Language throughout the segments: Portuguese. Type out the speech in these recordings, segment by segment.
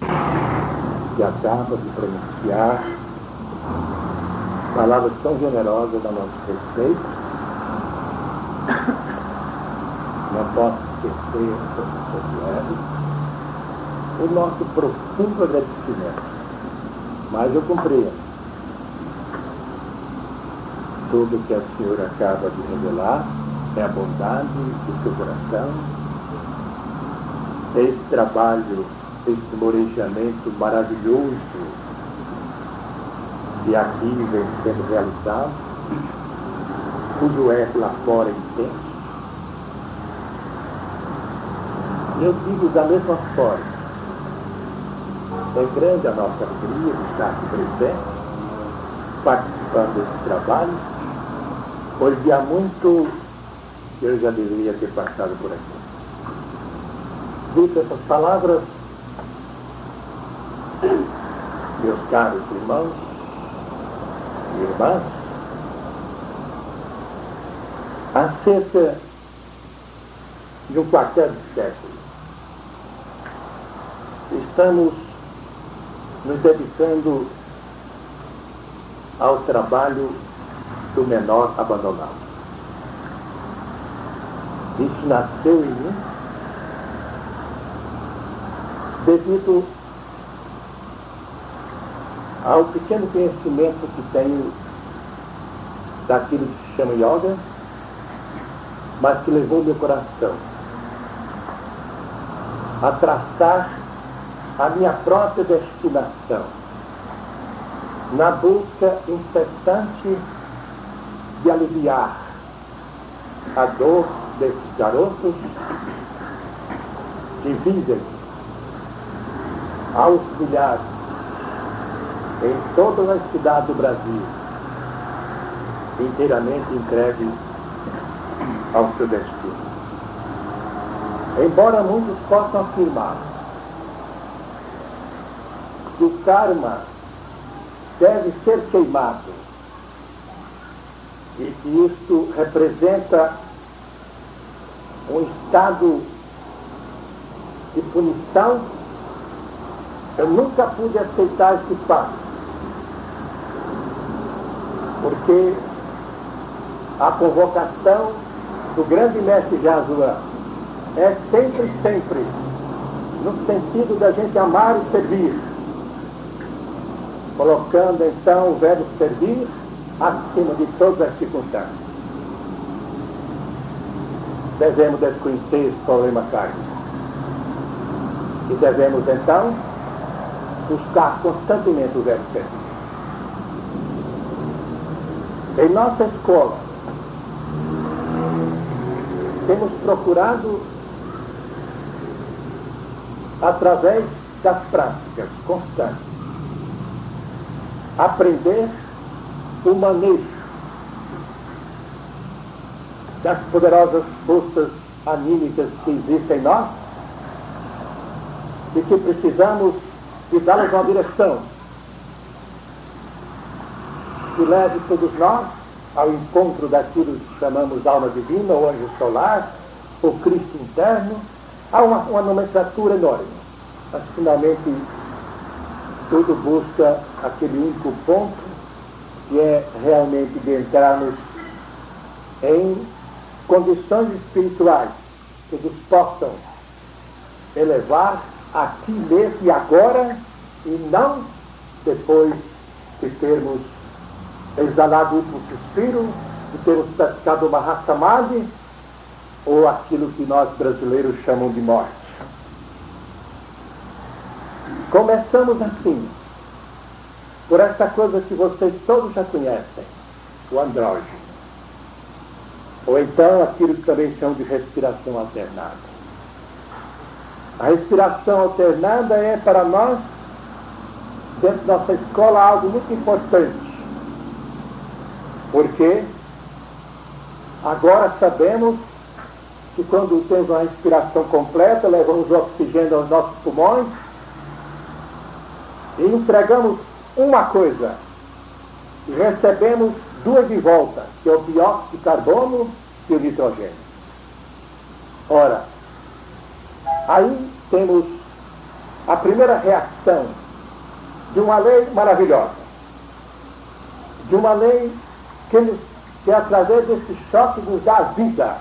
que acaba de pronunciar palavras tão generosas a nosso respeito. Não posso esquecer, professor Guilherme, o nosso profundo agradecimento. Mas eu compreendo tudo que a senhora acaba de revelar é a bondade do seu coração, esse trabalho, esse morejamento maravilhoso que aqui vem sendo realizado, cujo eco lá fora é intenso. Eu digo da mesma forma, é grande a nossa alegria de estar aqui presente, participando desse trabalho, pois há muito eu já deveria ter passado por aqui. Dito essas palavras, meus caros irmãos e irmãs, há cerca de um quartel de século, estamos nos dedicando ao trabalho do menor abandonado. Isso nasceu em mim devido ao pequeno conhecimento que tenho daquilo que se chama yoga, mas que levou meu coração a traçar a minha própria destinação na busca incessante de aliviar a dor desses garotos que vivem aos milhares em todas as cidades do Brasil, inteiramente entregues ao seu destino. Embora muitos possam afirmar que o karma deve ser queimado e que isto representa um estado de punição, eu nunca pude aceitar esse fato. Porque a convocação do grande mestre Jazuan é sempre, sempre no sentido da gente amar e servir. Colocando então o verbo servir acima de todas as circunstâncias. Devemos desconhecer esse problema kármico. E devemos então buscar constantemente o verbo servir. Em nossa escola, temos procurado, através das práticas constantes, aprender o manejo das poderosas forças anímicas que existem em nós e que precisamos de dar-las uma direção que leve todos nós ao encontro daquilo que chamamos alma divina, ou anjo solar, ou Cristo interno, há uma, uma nomenclatura enorme. Mas finalmente tudo busca aquele único ponto que é realmente de entrarmos em condições espirituais que nos possam elevar aqui mesmo e agora e não depois de termos exalado último suspiro, de termos praticado uma raça madre ou aquilo que nós brasileiros chamam de morte. Começamos assim, por essa coisa que vocês todos já conhecem, o andrógeno. Ou então aquilo que também chamam de respiração alternada. A respiração alternada é para nós, dentro da nossa escola, algo muito importante. Porque agora sabemos que quando temos uma respiração completa, levamos o oxigênio aos nossos pulmões e entregamos uma coisa e recebemos duas de volta, que é o dióxido de carbono e o nitrogênio. Ora, aí temos a primeira reação de uma lei maravilhosa, de uma lei que, que através desse choque nos dá a vida,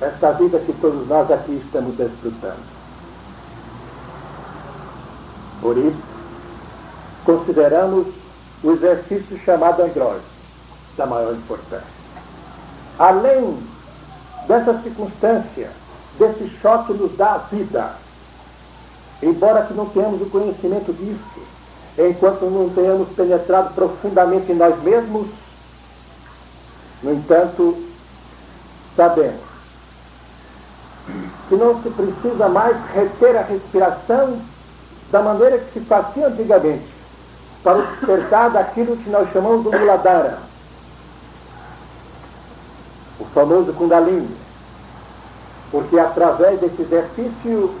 essa vida que todos nós aqui estamos desfrutando. Por isso, consideramos o exercício chamado andróide da maior importância. Além dessa circunstância, desse choque nos dá vida. Embora que não tenhamos o conhecimento disso, enquanto não tenhamos penetrado profundamente em nós mesmos, no entanto, sabemos que não se precisa mais reter a respiração da maneira que se fazia antigamente, para o despertar daquilo que nós chamamos do muladhara, o famoso Kundalini, porque através desse exercício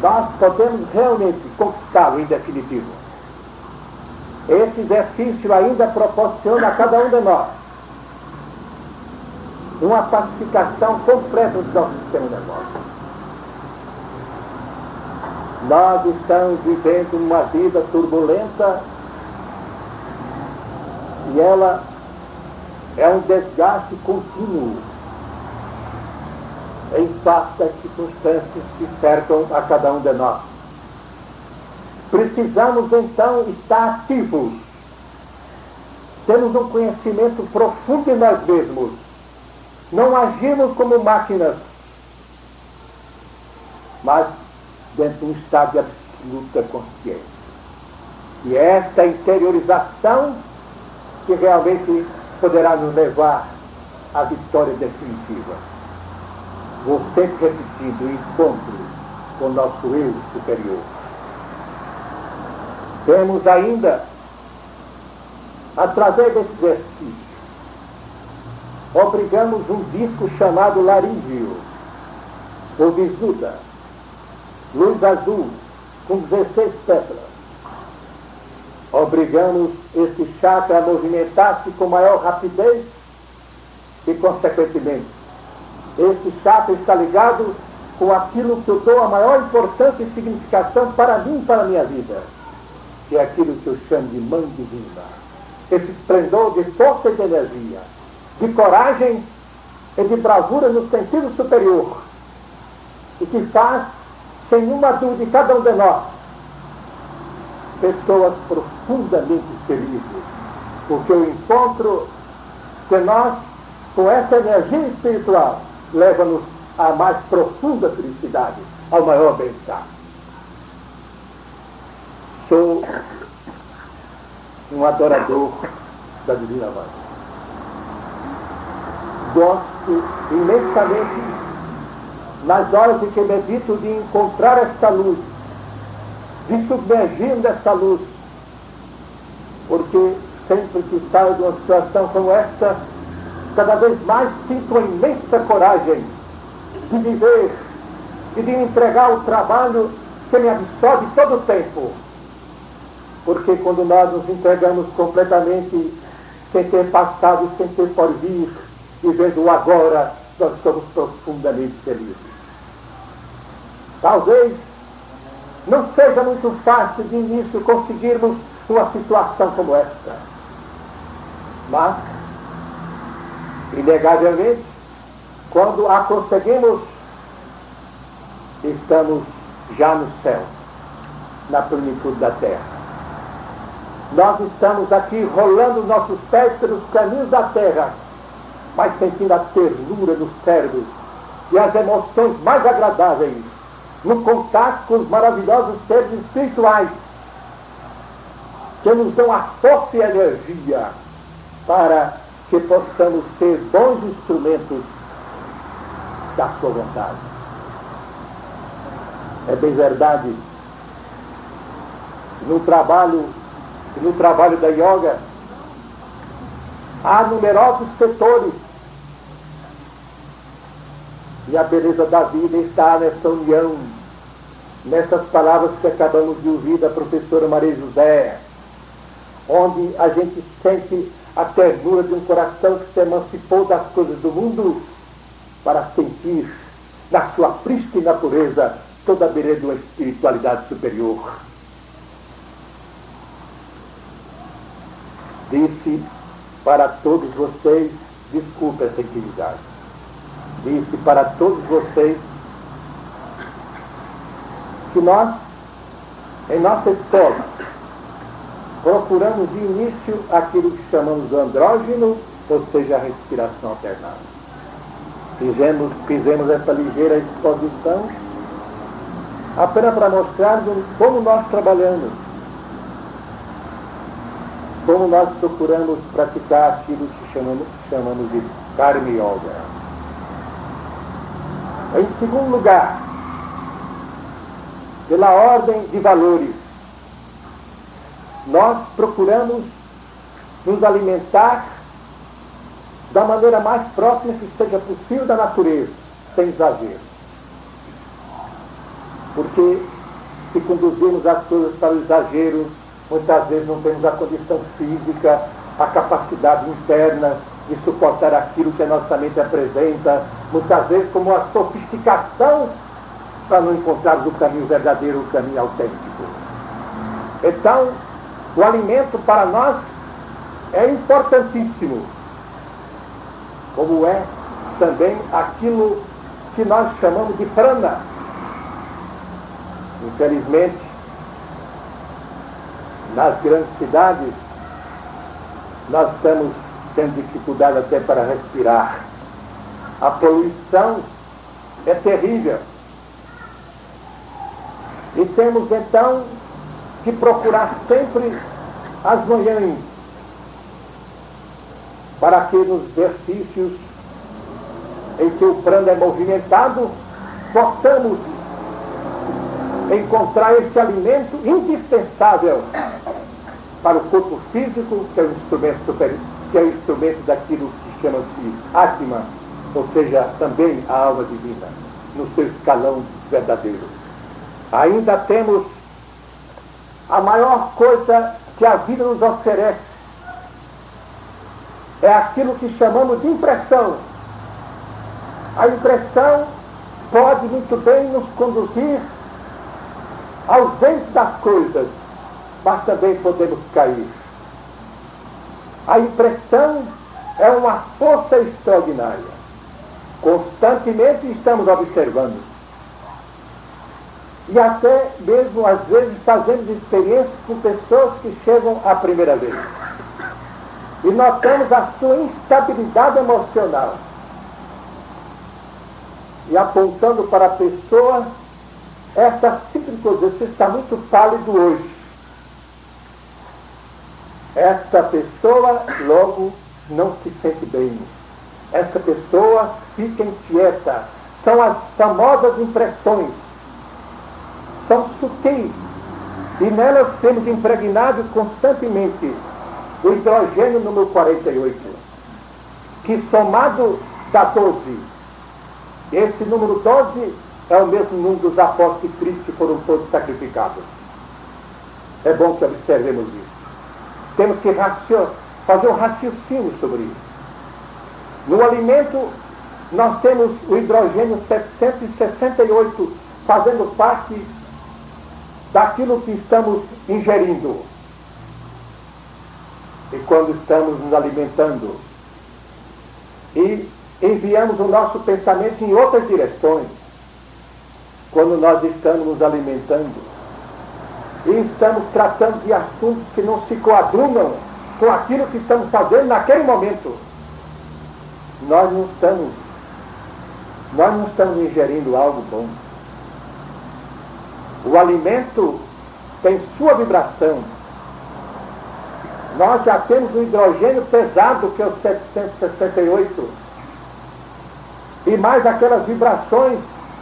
nós podemos realmente conquistá-lo em definitivo. Esse exercício ainda proporciona a cada um de nós uma pacificação completa do nosso sistema nervoso. Nós estamos vivendo uma vida turbulenta e ela é um desgaste contínuo em face das circunstâncias que cercam a cada um de nós. Precisamos então estar ativos. Temos um conhecimento profundo de nós mesmos. Não agimos como máquinas, mas dentro de um estado de absoluta consciência. E é esta interiorização que realmente poderá nos levar à vitória definitiva. Vou sempre repetindo o encontro com o nosso eu superior. Temos ainda, através desse exercício, obrigamos um disco chamado laríngeo, ou visuda, luz azul, com 16 pétalas. Obrigamos esse chakra a movimentar-se com maior rapidez e, consequentemente, esse chakra está ligado com aquilo que eu dou a maior importância e significação para mim e para a minha vida, que é aquilo que eu chamo de mãe divina. Esse esplendor de força e de energia, de coragem e de bravura no sentido superior, e que faz sem nenhuma dúvida, cada um de nós, pessoas profundamente felizes, porque o encontro de nós com essa energia espiritual leva-nos à mais profunda felicidade, ao maior bem-estar. Sou um adorador da Divina Mãe. Gosto imensamente nas horas em que medito de encontrar esta luz, de submergir nessa luz, porque sempre que saio de uma situação como esta, cada vez mais sinto uma imensa coragem de viver e de entregar o trabalho que me absorve todo o tempo. Porque quando nós nos entregamos completamente, sem ter passado, sem ter por vir, vivendo o agora, nós somos profundamente felizes. Talvez não seja muito fácil de início conseguirmos uma situação como esta. Mas, inegavelmente, quando a conseguimos, estamos já no céu, na plenitude da terra. Nós estamos aqui rolando nossos pés pelos caminhos da terra, mas sentindo a ternura nos cérebros e as emoções mais agradáveis no contato com os maravilhosos seres espirituais que nos dão a força e a energia para que possamos ser bons instrumentos da sua vontade. É bem verdade. No trabalho, no trabalho da yoga, há numerosos setores e a beleza da vida está nessa união, nessas palavras que acabamos de ouvir da professora Maria José, onde a gente sente a ternura de um coração que se emancipou das coisas do mundo para sentir na sua prístina natureza toda a beleza de uma espiritualidade superior. Disse para todos vocês, desculpe essa intimidade, disse para todos vocês que nós, em nossa escola, procuramos de início aquilo que chamamos andrógeno, ou seja, a respiração alternada. Fizemos, fizemos essa ligeira exposição apenas para mostrar como nós trabalhamos, como nós procuramos praticar aquilo que chamamos, chamamos de Karma Yoga. Em segundo lugar, pela ordem de valores, nós procuramos nos alimentar da maneira mais próxima que seja possível da natureza, sem exagero. Porque se conduzirmos as coisas para o exagero, muitas vezes não temos a condição física, a capacidade interna de suportar aquilo que a nossa mente apresenta, muitas vezes como a sofisticação para não encontrarmos o caminho verdadeiro, o caminho autêntico. Então, o alimento para nós é importantíssimo, como é também aquilo que nós chamamos de prana. Infelizmente, nas grandes cidades, nós estamos tendo dificuldade até para respirar. A poluição é terrível. E temos então que procurar sempre as manhãs para que nos exercícios em que o prana é movimentado, possamos encontrar esse alimento indispensável para o corpo físico, que é o instrumento que é o instrumento daquilo que chama-se Atma, ou seja, também a alma divina, no seu escalão verdadeiro ainda temos a maior coisa que a vida nos oferece. É aquilo que chamamos de impressão. A impressão pode muito bem nos conduzir vento das coisas, mas também podemos cair. A impressão é uma força extraordinária. Constantemente estamos observando e até mesmo às vezes fazemos experiências com pessoas que chegam a primeira vez. E notamos a sua instabilidade emocional. E apontando para a pessoa, essa simples coisa, você está muito pálido hoje. Esta pessoa logo não se sente bem. Esta pessoa fica inquieta. São as famosas impressões são sutis e nelas temos impregnado constantemente o hidrogênio número 48, que somado dá 12. Esse número 12 é o mesmo número dos apóstolos de Cristo que foram todos sacrificados. É bom que observemos isso. Temos que fazer um raciocínio sobre isso. No alimento, nós temos o hidrogênio 768 fazendo parte daquilo que estamos ingerindo. E quando estamos nos alimentando e enviamos o nosso pensamento em outras direções, quando nós estamos nos alimentando e estamos tratando de assuntos que não se coadunam com aquilo que estamos fazendo naquele momento, nós não estamos, nós não estamos ingerindo algo bom. O alimento tem sua vibração. Nós já temos o hidrogênio pesado, que é o 768, e mais aquelas vibrações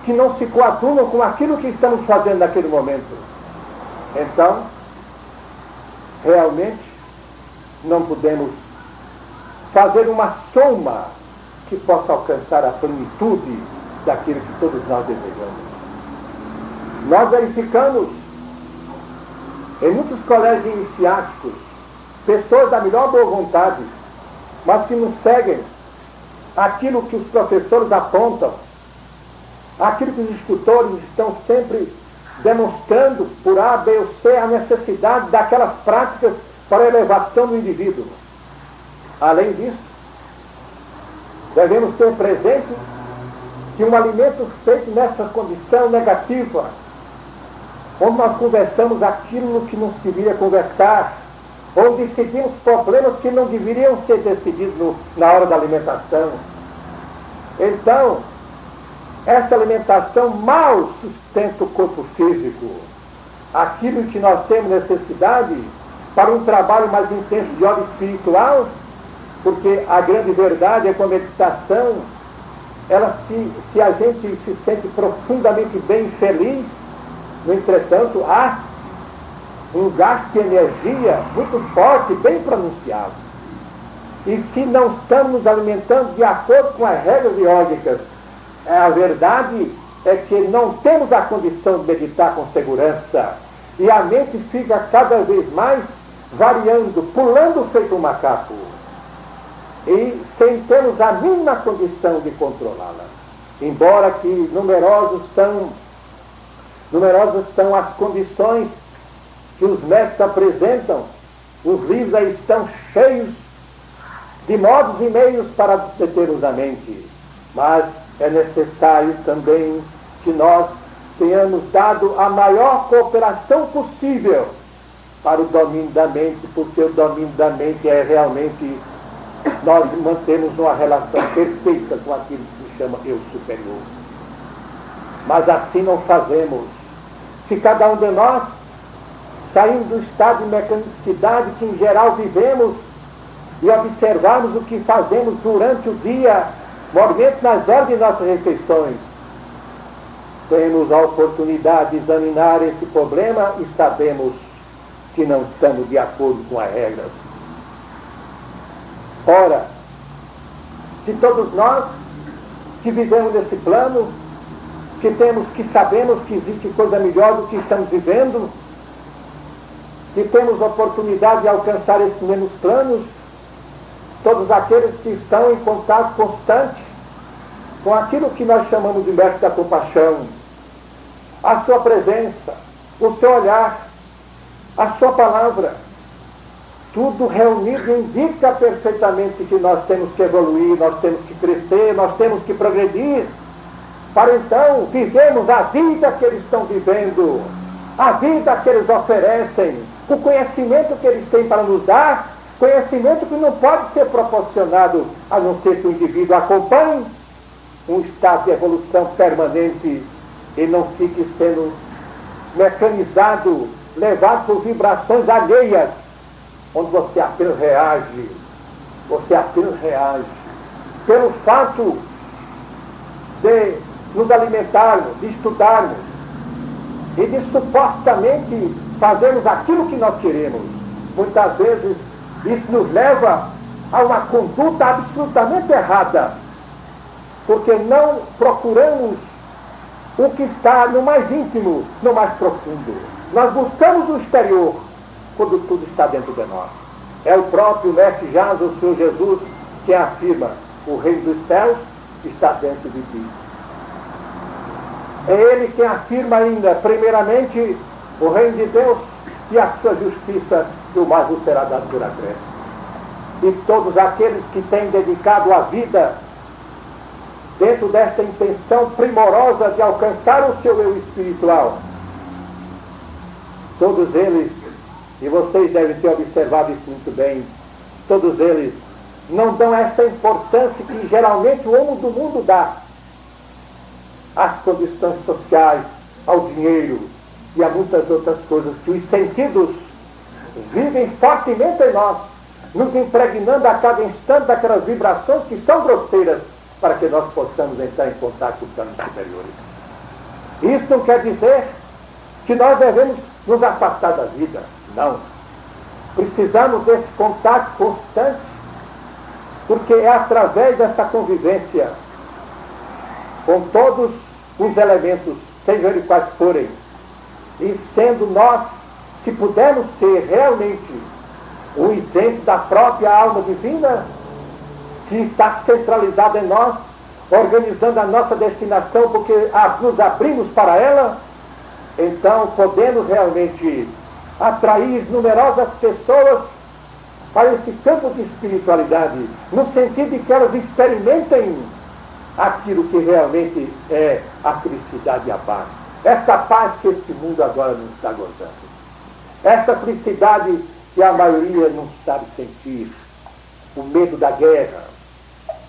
que não se coadunam com aquilo que estamos fazendo naquele momento. Então, realmente, não podemos fazer uma soma que possa alcançar a plenitude daquilo que todos nós desejamos. Nós verificamos em muitos colégios iniciáticos pessoas da melhor boa vontade, mas que não seguem aquilo que os professores apontam aquilo que os escritores estão sempre demonstrando por A, B ou C a necessidade daquelas práticas para a elevação do indivíduo. Além disso, devemos ter presente que um alimento feito nessa condição negativa, onde nós conversamos aquilo que não se devia conversar, onde decidimos problemas que não deveriam ser decididos no, na hora da alimentação. Então, essa alimentação mal sustenta o corpo físico. Aquilo que nós temos necessidade para um trabalho mais intenso de ordem espiritual, porque a grande verdade é que a meditação, ela se, se a gente se sente profundamente bem feliz, no entretanto, há um gasto de energia muito forte, bem pronunciado. E se não estamos alimentando de acordo com as regras biológicas, a verdade é que não temos a condição de meditar com segurança. E a mente fica cada vez mais variando, pulando feito um macaco. E sem termos a mínima condição de controlá-la. Embora que numerosos são, numerosas são as condições que os mestres apresentam, os livros aí estão cheios de modos e meios para determos a mente. Mas é necessário também que nós tenhamos dado a maior cooperação possível para o domínio da mente, porque o domínio da mente é realmente nós mantemos uma relação perfeita com aquilo que se chama eu superior. Mas assim não fazemos. Se cada um de nós saímos do estado de mecanicidade que em geral vivemos e observarmos o que fazemos durante o dia, movimento nas horas de nossas refeições, temos a oportunidade de examinar esse problema e sabemos que não estamos de acordo com as regras. Ora, se todos nós que vivemos nesse plano, que temos que sabemos que existe coisa melhor do que estamos vivendo, que temos oportunidade de alcançar esses mesmos planos, todos aqueles que estão em contato constante com aquilo que nós chamamos de mestre da compaixão, a sua presença, o seu olhar, a sua palavra, tudo reunido indica perfeitamente que nós temos que evoluir, nós temos que crescer, nós temos que progredir, para então vivermos a vida que eles estão vivendo, a vida que eles oferecem, o conhecimento que eles têm para nos dar, conhecimento que não pode ser proporcionado a não ser que o indivíduo acompanhe um estado de evolução permanente e não fique sendo mecanizado, levado por vibrações alheias, onde você apenas reage, você apenas reage. Pelo fato de nos alimentarmos, de estudarmos e de supostamente fazermos aquilo que nós queremos. Muitas vezes isso nos leva a uma conduta absolutamente errada, porque não procuramos o que está no mais íntimo, no mais profundo. Nós buscamos o exterior quando tudo está dentro de nós. É o próprio Mestre Jaz, o Senhor Jesus, que afirma: o reino dos céus está dentro de ti. É ele quem afirma ainda, primeiramente, o reino de Deus e a sua justiça, o mais vos será dado por acréscimo. E todos aqueles que têm dedicado a vida dentro desta intenção primorosa de alcançar o seu eu espiritual, todos eles, e vocês devem ter observado isso muito bem, todos eles não dão essa importância que geralmente o homem do mundo dá às condições sociais, ao dinheiro, e a muitas outras coisas que os sentidos vivem fortemente em nós, nos impregnando a cada instante daquelas vibrações que são grosseiras para que nós possamos entrar em contato com os planos superiores. Isso não quer dizer que nós devemos nos afastar da vida. Não. Precisamos desse contato constante, porque é através dessa convivência com todos os elementos, sejam eles quais forem, e sendo nós, se pudermos ser realmente o exemplo da própria alma divina, que está centralizada em nós, organizando a nossa destinação, porque nos abrimos para ela, então podemos realmente atrair numerosas pessoas para esse campo de espiritualidade, no sentido de que elas experimentem aquilo que realmente é a felicidade e a paz. Esta paz que este mundo agora não está gozando. Esta felicidade que a maioria não sabe sentir. O medo da guerra,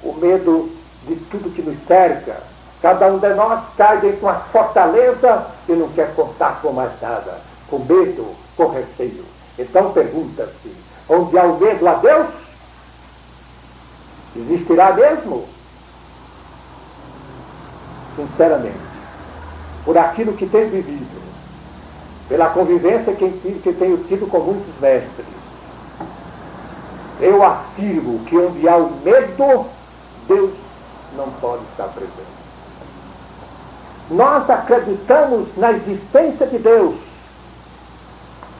o medo de tudo que nos cerca. Cada um de nós cai dentro de uma fortaleza e não quer contar com mais nada, com medo, com receio. Então pergunta-se, onde há o medo a Deus? Existirá mesmo? Sinceramente, por aquilo que tenho vivido, pela convivência que, que tenho tido com muitos mestres, eu afirmo que onde há o medo, Deus não pode estar presente. Nós acreditamos na existência de Deus.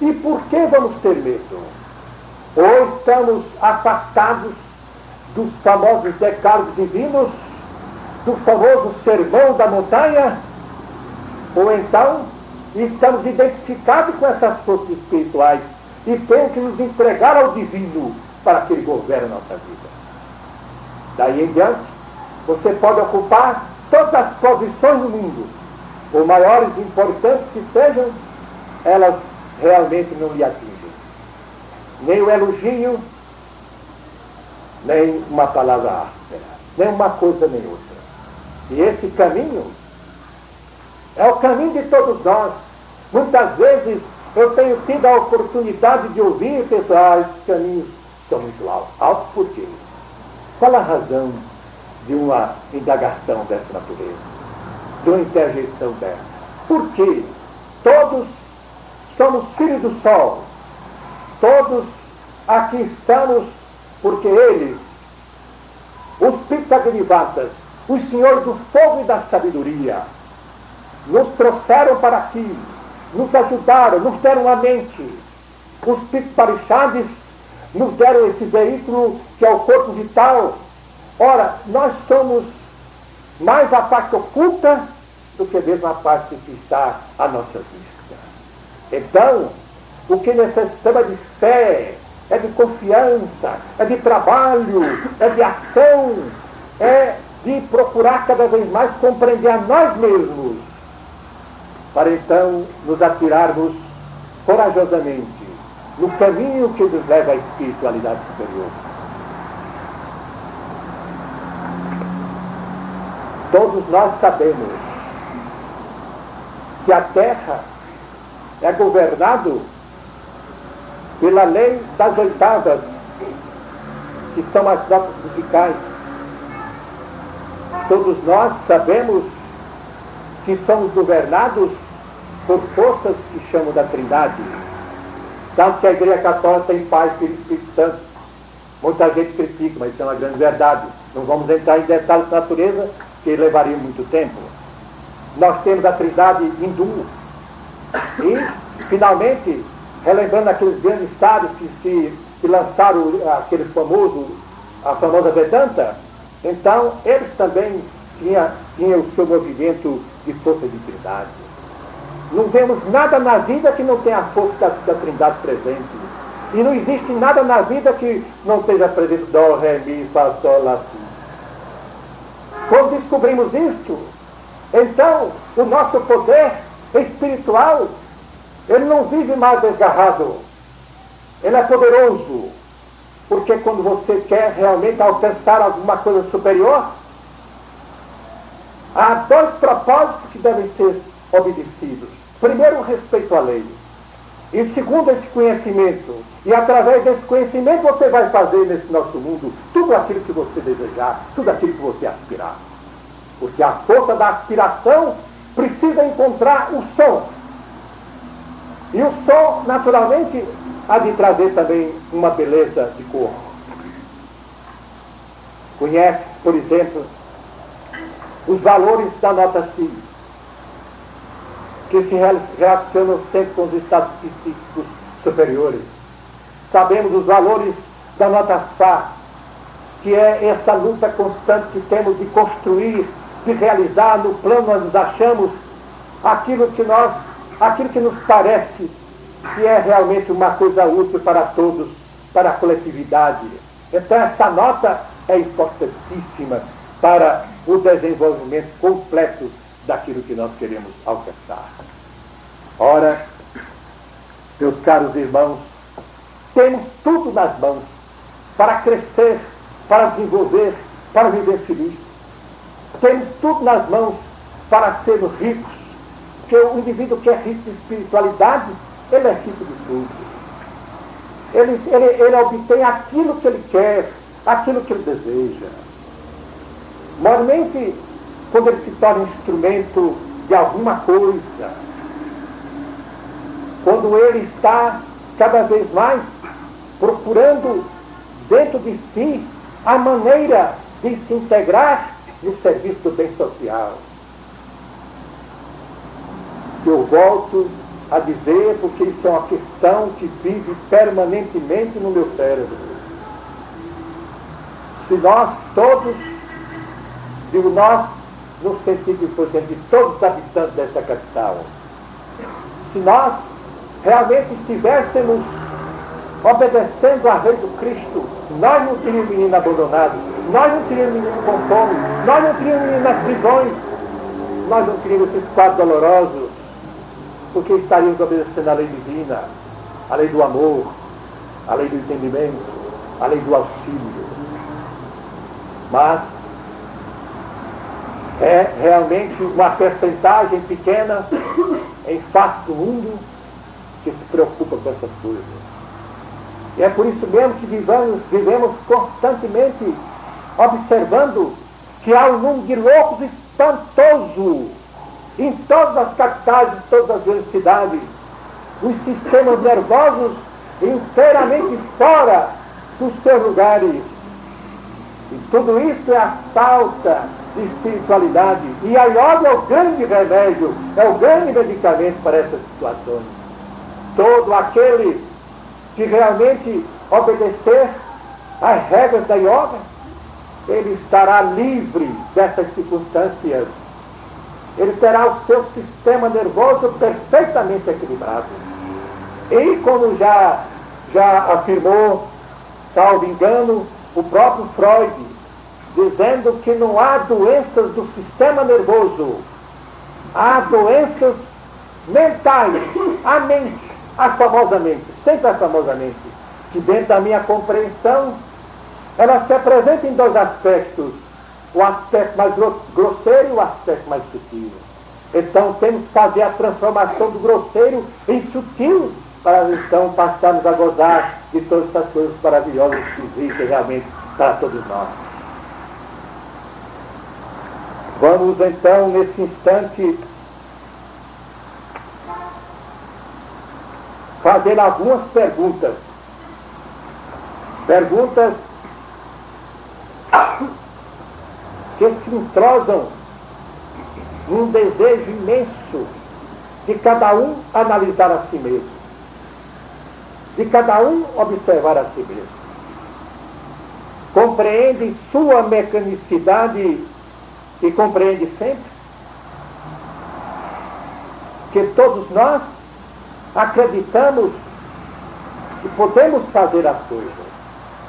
E por que vamos ter medo? Ou estamos afastados dos famosos decálogos divinos, do famoso sermão da montanha, ou então estamos identificados com essas forças espirituais e temos que nos entregar ao divino para que ele governe a nossa vida. Daí em diante, você pode ocupar todas as posições do mundo, por maiores e importantes que sejam, elas realmente não lhe atingem. Nem o elogio, nem uma palavra áspera, nem uma coisa nem outra. E esse caminho é o caminho de todos nós. Muitas vezes eu tenho tido a oportunidade de ouvir pessoas, ah, esses caminhos são muito altos. Altos por quê? Qual a razão de uma indagação dessa natureza, de uma interjeição dessa. Porque todos somos filhos do sol, todos aqui estamos porque eles, os Pitagrivatas, os senhores do fogo e da sabedoria, nos trouxeram para aqui, nos ajudaram, nos deram a mente. Os Pitparixades nos deram esse veículo que é o corpo vital, Ora, nós somos mais a parte oculta do que mesmo a parte que está à nossa vista. Então, o que necessitamos é de fé, é de confiança, é de trabalho, é de ação, é de procurar cada vez mais compreender a nós mesmos, para então nos atirarmos corajosamente no caminho que nos leva à espiritualidade superior. Todos nós sabemos que a terra é governado pela lei das oitavas, que são as notas musicais. Todos nós sabemos que somos governados por forças que chamam da Trindade. Tanto que a Igreja Católica tem Filho e Espírito Santo. Muita gente critica, mas isso é uma grande verdade. Não vamos entrar em detalhes da natureza, que levaria muito tempo. Nós temos a trindade hindu. E, finalmente, relembrando aqueles grandes sábios que, que, que lançaram aquele famoso, a famosa Vedanta, então eles também tinham, tinham o seu movimento de força de trindade. Não vemos nada na vida que não tenha a força da, da trindade presente. E não existe nada na vida que não esteja presente Dó, Ré, Mi, Fá, Sol, Lá, Si. Quando descobrimos isto, então o nosso poder espiritual, ele não vive mais desgarrado. Ele é poderoso. Porque quando você quer realmente alcançar alguma coisa superior, há dois propósitos que devem ser obedecidos. Primeiro, o respeito à lei. E segundo, esse conhecimento. E através desse conhecimento você vai fazer nesse nosso mundo tudo aquilo que você desejar, tudo aquilo que você aspirar. Porque a força da aspiração precisa encontrar o som. E o som, naturalmente, há de trazer também uma beleza de cor. Conhece, por exemplo, os valores da nota Si, que se relacionam sempre com os estados psíquicos superiores. Sabemos os valores da nota Fá, que é essa luta constante que temos de construir, de realizar no plano nós nos achamos aquilo que nós, aquilo que nos parece que é realmente uma coisa útil para todos, para a coletividade. Então essa nota é importantíssima para o desenvolvimento completo daquilo que nós queremos alcançar. Ora, meus caros irmãos, temos tudo nas mãos para crescer, para desenvolver, para viver feliz. Temos tudo nas mãos para sermos ricos, porque o indivíduo que é rico de espiritualidade, ele é rico de tudo. Ele, ele, ele obtém aquilo que ele quer, aquilo que ele deseja. Mormente, quando ele se torna instrumento de alguma coisa, quando ele está cada vez mais procurando dentro de si a maneira de se integrar no serviço do bem social. Eu volto a dizer, porque isso é uma questão que vive permanentemente no meu cérebro. Se nós todos, digo nós, no sentido, por exemplo, de todos os habitantes dessa capital, se nós realmente estivéssemos obedecendo a lei do Cristo, nós não teríamos menino abandonado, nós não teríamos menino com fome, nós não teríamos menino nas prisões, nós não teríamos esses quadros dolorosos, porque estaríamos obedecendo a lei divina, a lei do amor, a lei do entendimento, a lei do auxílio. Mas é realmente uma percentagem pequena em face do mundo que se preocupa com essas coisas. E é por isso mesmo que vivamos, vivemos constantemente observando que há um número de loucos espantoso em todas as capitais, em todas as grandes cidades. Os sistemas nervosos inteiramente fora dos seus lugares. E tudo isso é a falta espiritualidade. E a yoga é o grande remédio, é o grande medicamento para essas situações. Todo aquele que realmente obedecer às regras da yoga, ele estará livre dessas circunstâncias. Ele terá o seu sistema nervoso perfeitamente equilibrado. E como já, já afirmou, salvo engano, o próprio Freud, dizendo que não há doenças do sistema nervoso, há doenças mentais, a mente, a famosa mente, sempre a famosa mente, que dentro da minha compreensão, ela se apresenta em dois aspectos, o aspecto mais grosseiro e o aspecto mais sutil. Então temos que fazer a transformação do grosseiro em sutil, para então passarmos a gozar de todas essas coisas maravilhosas que existem realmente para todos nós. Vamos então, nesse instante, fazer algumas perguntas. Perguntas que se entrosam num desejo imenso de cada um analisar a si mesmo, de cada um observar a si mesmo. Compreende sua mecanicidade e compreende sempre que todos nós acreditamos que podemos fazer as coisas,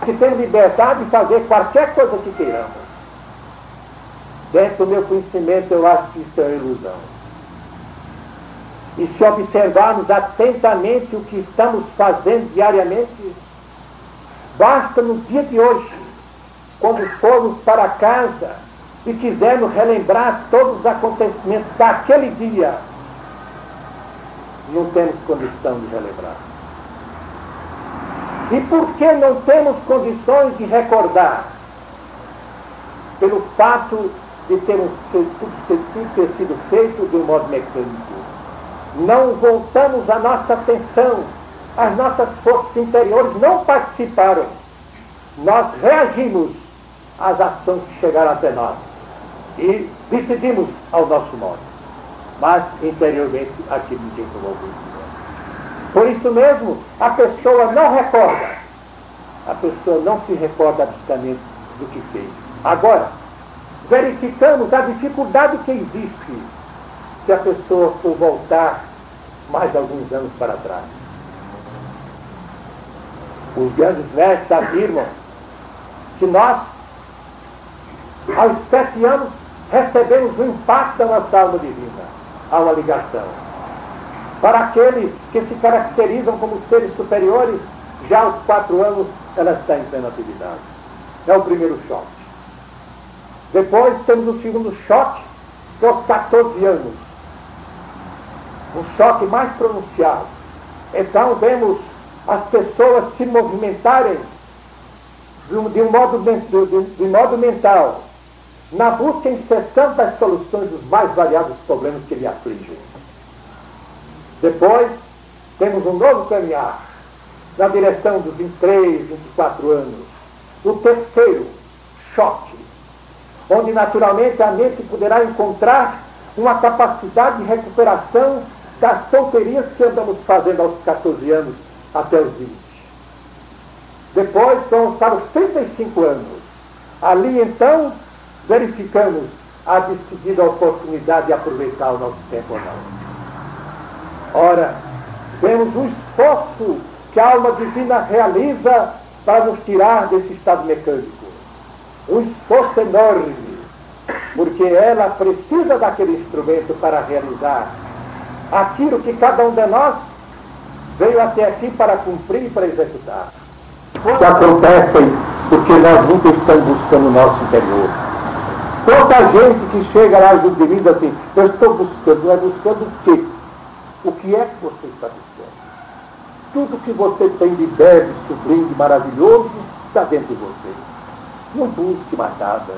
que temos liberdade de fazer qualquer coisa que queiramos. Dentro do meu conhecimento, eu acho que isso é uma ilusão. E se observarmos atentamente o que estamos fazendo diariamente, basta no dia de hoje, quando formos para casa, e quisermos relembrar todos os acontecimentos daquele dia, não temos condição de relembrar. E por que não temos condições de recordar? Pelo fato de termos tudo ter sido feito de um modo mecânico. Não voltamos a nossa atenção, as nossas forças interiores não participaram. Nós reagimos às ações que chegaram até nós e decidimos ao nosso modo. Mas interiormente aquilo não tinha promovido. Por isso mesmo, a pessoa não recorda. A pessoa não se recorda absolutamente do que fez. Agora, verificamos a dificuldade que existe se a pessoa for voltar mais alguns anos para trás. Os grandes mestres afirmam que nós, aos sete anos, recebemos o impacto da nossa alma divina. Há uma ligação. Para aqueles que se caracterizam como seres superiores, já aos quatro anos ela está em plena atividade. É o primeiro choque. Depois temos o segundo choque, que é aos 14 anos. Um choque mais pronunciado. Então vemos as pessoas se movimentarem de um modo, de, de, de modo mental, na busca incessante das soluções dos mais variados problemas que lhe afligem. Depois, temos um novo caminhar na direção dos 23, 24 anos. O terceiro, choque, onde naturalmente a mente poderá encontrar uma capacidade de recuperação das tonterias que andamos fazendo aos 14 anos até os 20. Depois vamos para os 35 anos. Ali então verificamos a decidida oportunidade de aproveitar o nosso tempo ou não. Ora, temos um esforço que a alma divina realiza para nos tirar desse estado mecânico. Um esforço enorme, porque ela precisa daquele instrumento para realizar aquilo que cada um de nós veio até aqui para cumprir e para executar. Que acontecem porque nós nunca estamos buscando o nosso interior. Quanta gente que chega lá e diz assim, eu estou buscando, é buscando o quê? O que é que você está buscando? Tudo que você tem de belo, sublime, maravilhoso, está dentro de você. Não busque mais nada.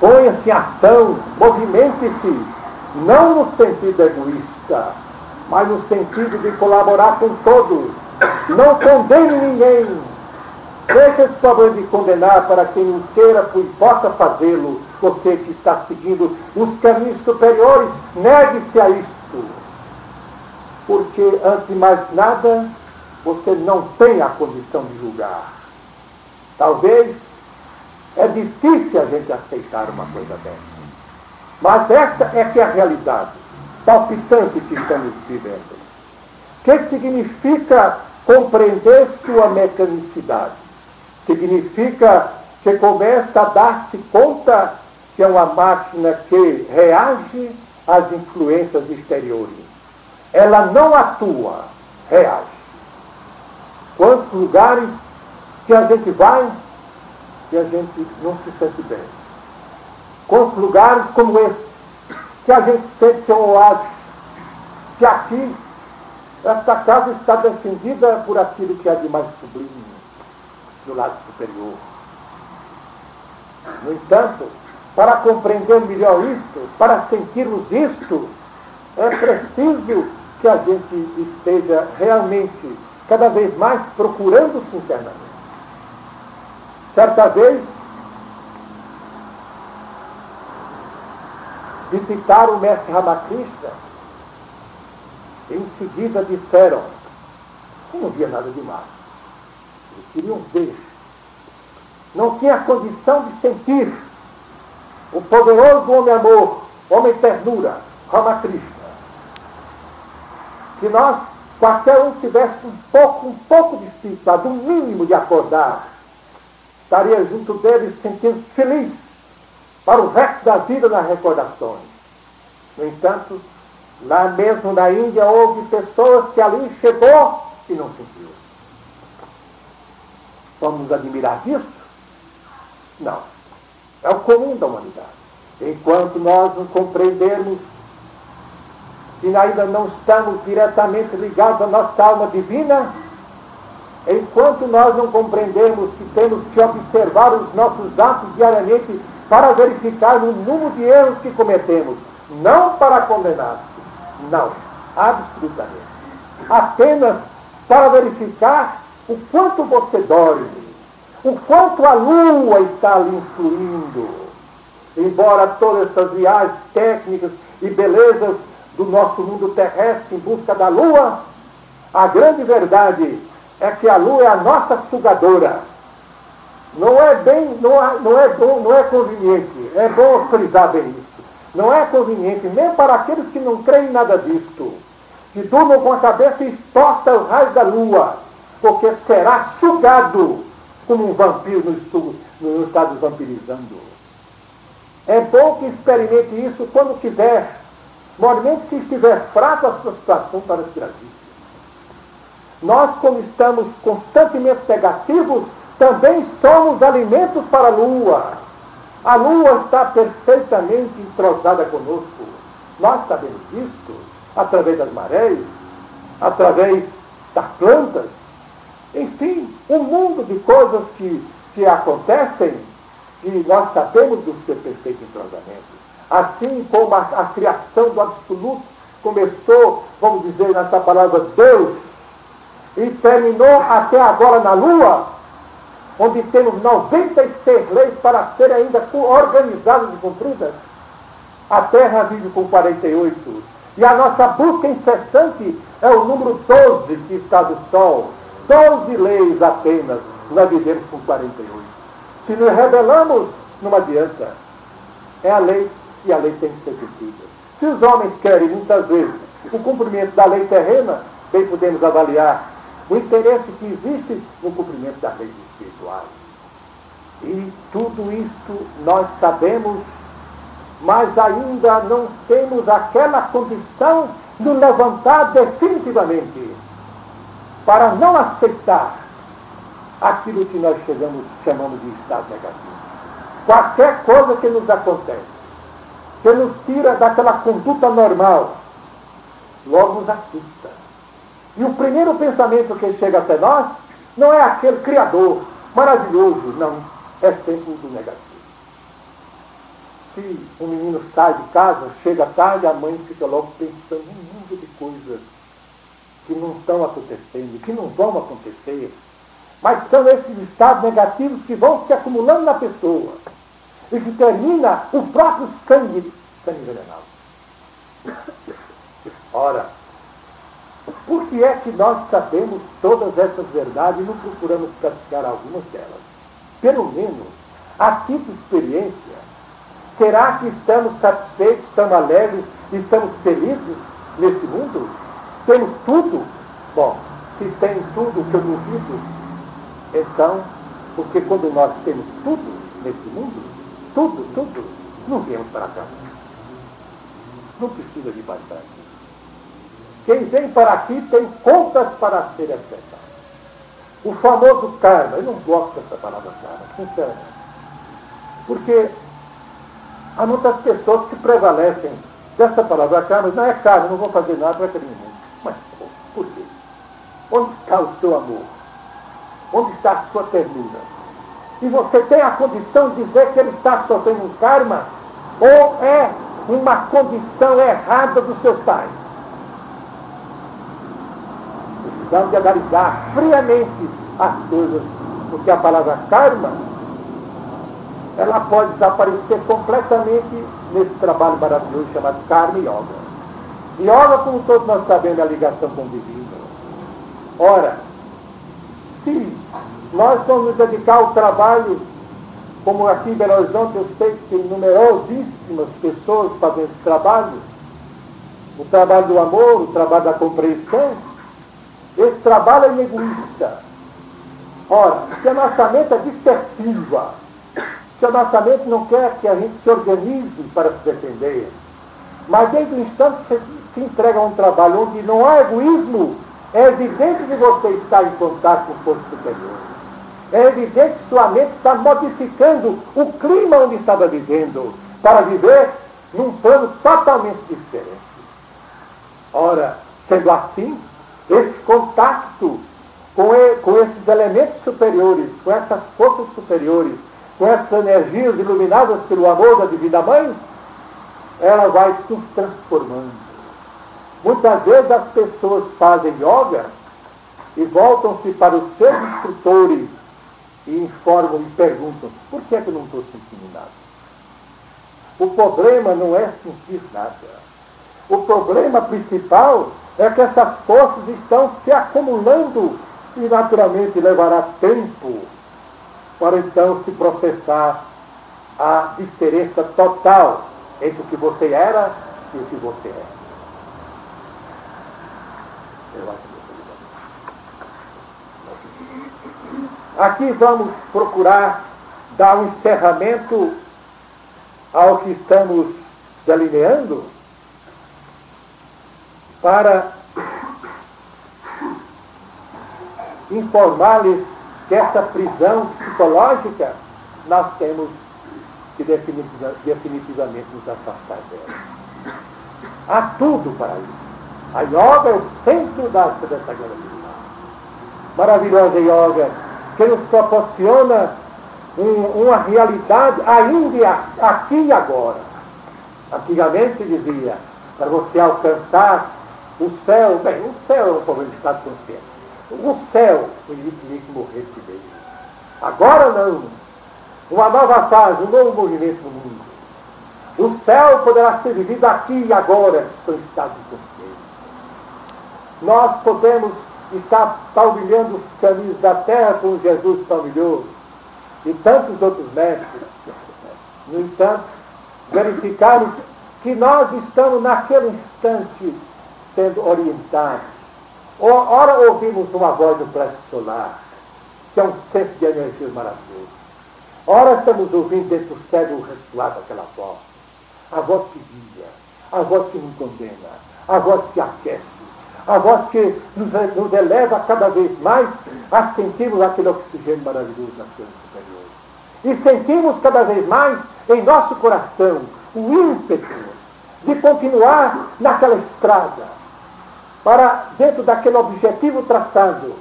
Ponha-se em ação, movimente-se, não no sentido egoísta, mas no sentido de colaborar com todos. Não condene ninguém. Deixa esse problema de condenar para quem não queira e possa fazê-lo. Você que está seguindo os caminhos superiores, negue-se a isto. Porque, antes de mais nada, você não tem a condição de julgar. Talvez é difícil a gente aceitar uma coisa dessa. Mas esta é que é a realidade palpitante que estamos vivendo. O que significa compreender sua mecanicidade? Significa que começa a dar-se conta que é uma máquina que reage às influências exteriores. Ela não atua, reage. Quantos lugares que a gente vai e a gente não se sente bem. Quantos lugares como esse que a gente sente que é um oásis, que aqui esta casa está defendida por aquilo que é de mais sublime do lado superior. No entanto, para compreender melhor isto, para sentirmos isto, é preciso que a gente esteja realmente cada vez mais procurando-se internamente. Certa vez, visitaram o mestre Ramakrishna, em seguida disseram que não via nada demais. Eles queriam ver. Não tinha condição de sentir o poderoso homem-amor, homem-ternura, Ramakrishna. Que nós qualquer um tivesse um pouco, um pouco de dificuldade, um mínimo de acordar, estaria junto dele sentindo feliz para o resto da vida nas recordações. No entanto, lá mesmo na Índia houve pessoas que ali chegou e não sentiu. Vamos admirar disso? Não. É o comum da humanidade. Enquanto nós não compreendermos se ainda não estamos diretamente ligados à nossa alma divina, enquanto nós não compreendermos que temos que observar os nossos atos diariamente para verificar o número de erros que cometemos, não para condenar, não, absolutamente. Apenas para verificar o quanto você dorme, o quanto a lua está ali influindo. Embora todas essas viagens técnicas e belezas do nosso mundo terrestre em busca da lua, a grande verdade é que a lua é a nossa sugadora. Não é bem, não é, não é bom, não é conveniente. É bom frisar bem isso. Não é conveniente, nem para aqueles que não creem em nada disto, que durmam com a cabeça exposta ao raio da lua, porque será sugado como um vampiro no, estudo, no estado vampirizando. É bom que experimente isso quando quiser, normalmente se estiver fraco a sua situação para se. Nós, como estamos constantemente negativos, também somos alimentos para a lua. A lua está perfeitamente entrosada conosco. Nós sabemos disso através das marés, através das plantas. Enfim, um mundo de coisas que, que acontecem e nós sabemos do seu perfeito entrosamento. Assim como a, a criação do absoluto começou, vamos dizer nessa palavra, Deus, e terminou até agora na Lua, onde temos 96 leis para serem ainda organizadas e cumpridas. A Terra vive com 48. E a nossa busca incessante é o número 12 que está do Sol. 12 leis apenas, nós vivemos com 48. Se nos rebelamos, não adianta. É a lei e a lei tem que ser cumprida. Se os homens querem, muitas vezes, o cumprimento da lei terrena, bem podemos avaliar o interesse que existe no cumprimento das leis espirituais. E tudo isto nós sabemos, mas ainda não temos aquela condição de levantar definitivamente para não aceitar aquilo que nós chegamos, chamamos de estado negativo. Qualquer coisa que nos acontece, que nos tira daquela conduta normal, logo nos assusta. E o primeiro pensamento que chega até nós não é aquele criador maravilhoso, não. É sempre o do negativo. Se um menino sai de casa, chega tarde, a mãe fica logo pensando um mundo de coisas que não estão acontecendo, que não vão acontecer. Mas são esses estados negativos que vão se acumulando na pessoa e que termina o próprio sangue, sangue venenoso. Ora, por que é que nós sabemos todas essas verdades e não procuramos praticar algumas delas? Pelo menos, a título de experiência, será que estamos satisfeitos, estamos alegres estamos felizes nesse mundo? Temos tudo? Bom, se tem tudo que eu duvido, então, porque quando nós temos tudo nesse mundo, tudo, tudo, não viemos para cá. Não precisa de bastante. Quem vem para aqui tem contas para ser afetadas. O famoso karma, eu não gosto dessa palavra karma, sinceramente. Porque há muitas pessoas que prevalecem dessa palavra karma, não é karma, não vou fazer nada para aquele mundo. Onde está o seu amor? Onde está a sua ternura? E você tem a condição de dizer que ele está sofrendo um karma? Ou é uma condição errada dos seus pais? Precisamos de analisar friamente as coisas, porque a palavra karma, ela pode desaparecer completamente nesse trabalho maravilhoso chamado Karma Yoga. Yoga, como todos nós sabemos, é a ligação com o divino. Ora, se nós vamos dedicar ao trabalho, como aqui em Belo Horizonte eu sei que tem numerosíssimas pessoas fazendo esse trabalho, o trabalho do amor, o trabalho da compreensão, esse trabalho é egoísta. Ora, se a nossa mente é dispersiva, se a nossa mente não quer que a gente se organize para se defender, mas desde o instante se entrega a um trabalho onde não há egoísmo, é evidente que você está em contato com o corpo superior. É evidente que sua mente está modificando o clima onde estava vivendo para viver num plano totalmente diferente. Ora, sendo assim, esse contato com, com esses elementos superiores, com essas forças superiores, com essas energias iluminadas pelo amor da Divina Mãe, ela vai se transformando. Muitas vezes as pessoas fazem yoga e voltam-se para os seus instrutores e informam e perguntam, por que é que eu não estou sentindo nada? O problema não é sentir nada. O problema principal é que essas forças estão se acumulando e naturalmente levará tempo para então se processar a diferença total entre o que você era e o que você é. Aqui vamos procurar dar um encerramento ao que estamos delineando para informar-lhes que essa prisão psicológica nós temos que definitivamente nos afastar dela. Há tudo para isso. A yoga é o centro da, dessa grande Maravilhosa yoga, que nos proporciona um, uma realidade ainda aqui e agora. Antigamente dizia, para você alcançar o céu, bem, o céu é um problema de estado consciente. O céu, o tinha que morrer primeiro. Agora não. Uma nova fase, um novo movimento no mundo. O céu poderá ser vivido aqui e agora, que são estados de consciência. Nós podemos estar palmilhando os caminhos da terra como Jesus palmilhou, e tantos outros mestres. No entanto, verificamos que nós estamos naquele instante sendo orientados. Ora ouvimos uma voz do plexo solar, que é um centro de energia maravilhoso. Ora estamos ouvindo dentro do cérebro ressoar aquela voz. A voz que guia, a voz que nos condena, a voz que aquece, a voz que nos, nos eleva cada vez mais a sentirmos aquele oxigênio maravilhoso nas coisas superiores. E sentimos cada vez mais em nosso coração o ímpeto de continuar naquela estrada, para dentro daquele objetivo traçado,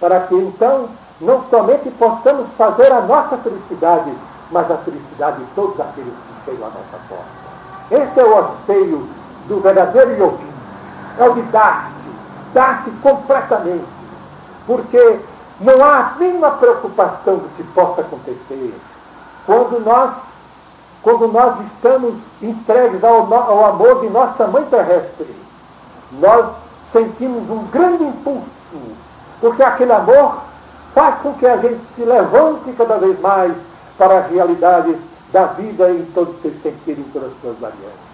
para que então não somente possamos fazer a nossa felicidade, mas a felicidade de todos aqueles que chegam à nossa porta. Esse é o anseio do verdadeiro yogi, é o de dar-se, dar-se completamente, porque não há nenhuma preocupação do que possa acontecer. Quando nós quando nós estamos entregues ao, ao amor de nossa mãe terrestre, nós sentimos um grande impulso, porque aquele amor faz com que a gente se levante cada vez mais para a realidade da vida em todos os seus sentidos, em todas as suas variantes.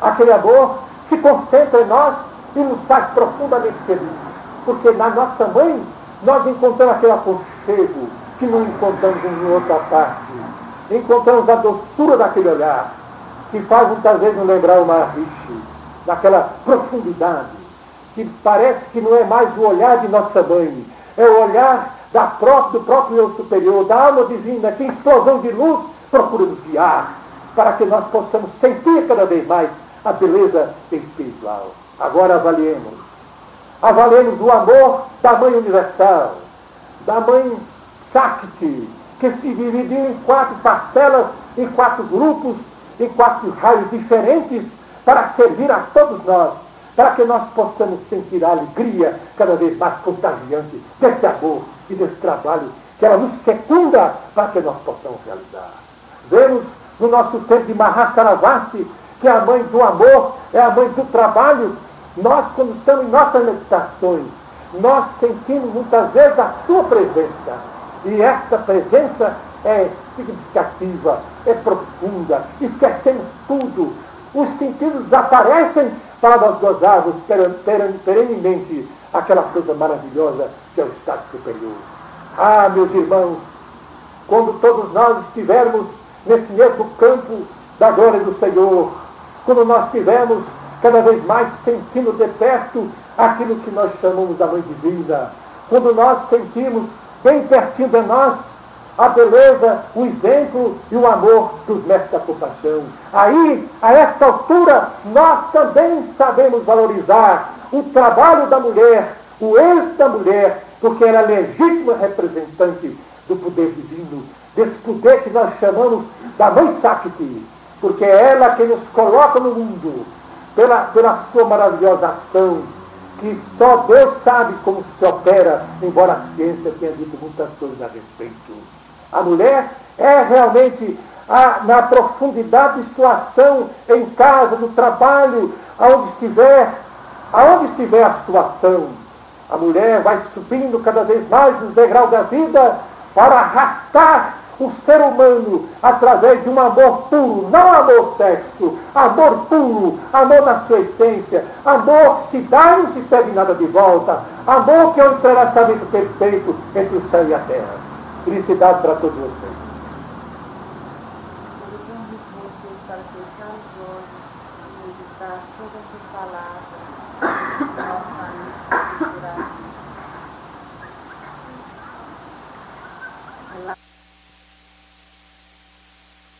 Aquele amor se concentra em nós e nos faz profundamente felizes, porque na nossa mãe nós encontramos aquele aconchego que não encontramos em outra parte. Encontramos a doçura daquele olhar, que faz muitas vezes nos lembrar o Maharishi, daquela profundidade, que parece que não é mais o olhar de nossa mãe, é o olhar da própria, do próprio eu superior, da alma divina, que em explosão de luz procura nos guiar, para que nós possamos sentir cada vez mais a beleza espiritual. Agora avaliemos. Avaliemos o amor da Mãe Universal, da Mãe Shakti, que se dividiu em quatro parcelas, em quatro grupos, em quatro raios diferentes, para servir a todos nós, para que nós possamos sentir a alegria cada vez mais contagiante desse amor e desse trabalho que ela nos fecunda para que nós possamos realizar. Vemos no nosso tempo de Mahasaravati que a mãe do amor é a mãe do trabalho. Nós, quando estamos em nossas meditações, nós sentimos muitas vezes a sua presença e esta presença é significativa, é profunda, esquecemos tudo. Os sentidos desaparecem para nós gozarmos perenemente aquela coisa maravilhosa que é o estado superior. Ah, meus irmãos, quando todos nós estivermos nesse mesmo campo da glória do Senhor, quando nós estivermos cada vez mais sentindo de perto aquilo que nós chamamos da Mãe Divina, quando nós sentimos bem pertinho de nós, a beleza, o exemplo e o amor dos mestres da compaixão. Aí, a esta altura, nós também sabemos valorizar o trabalho da mulher, o êxito da mulher, porque ela é legítima representante do poder divino, desse poder que nós chamamos da Mãe Sakti, porque é ela que nos coloca no mundo, pela, pela sua maravilhosa ação, que só Deus sabe como se opera, embora a ciência tenha dito muitas coisas a respeito. A mulher é realmente a, na profundidade de sua ação em casa, no trabalho, aonde estiver, aonde estiver a situação. A mulher vai subindo cada vez mais nos degraus da vida para arrastar o ser humano através de um amor puro, não amor sexo, amor puro, amor na sua essência, amor que dá e não se pede nada de volta, amor que é o entrelaçamento perfeito entre o céu e a terra. Felicidade para todos vocês.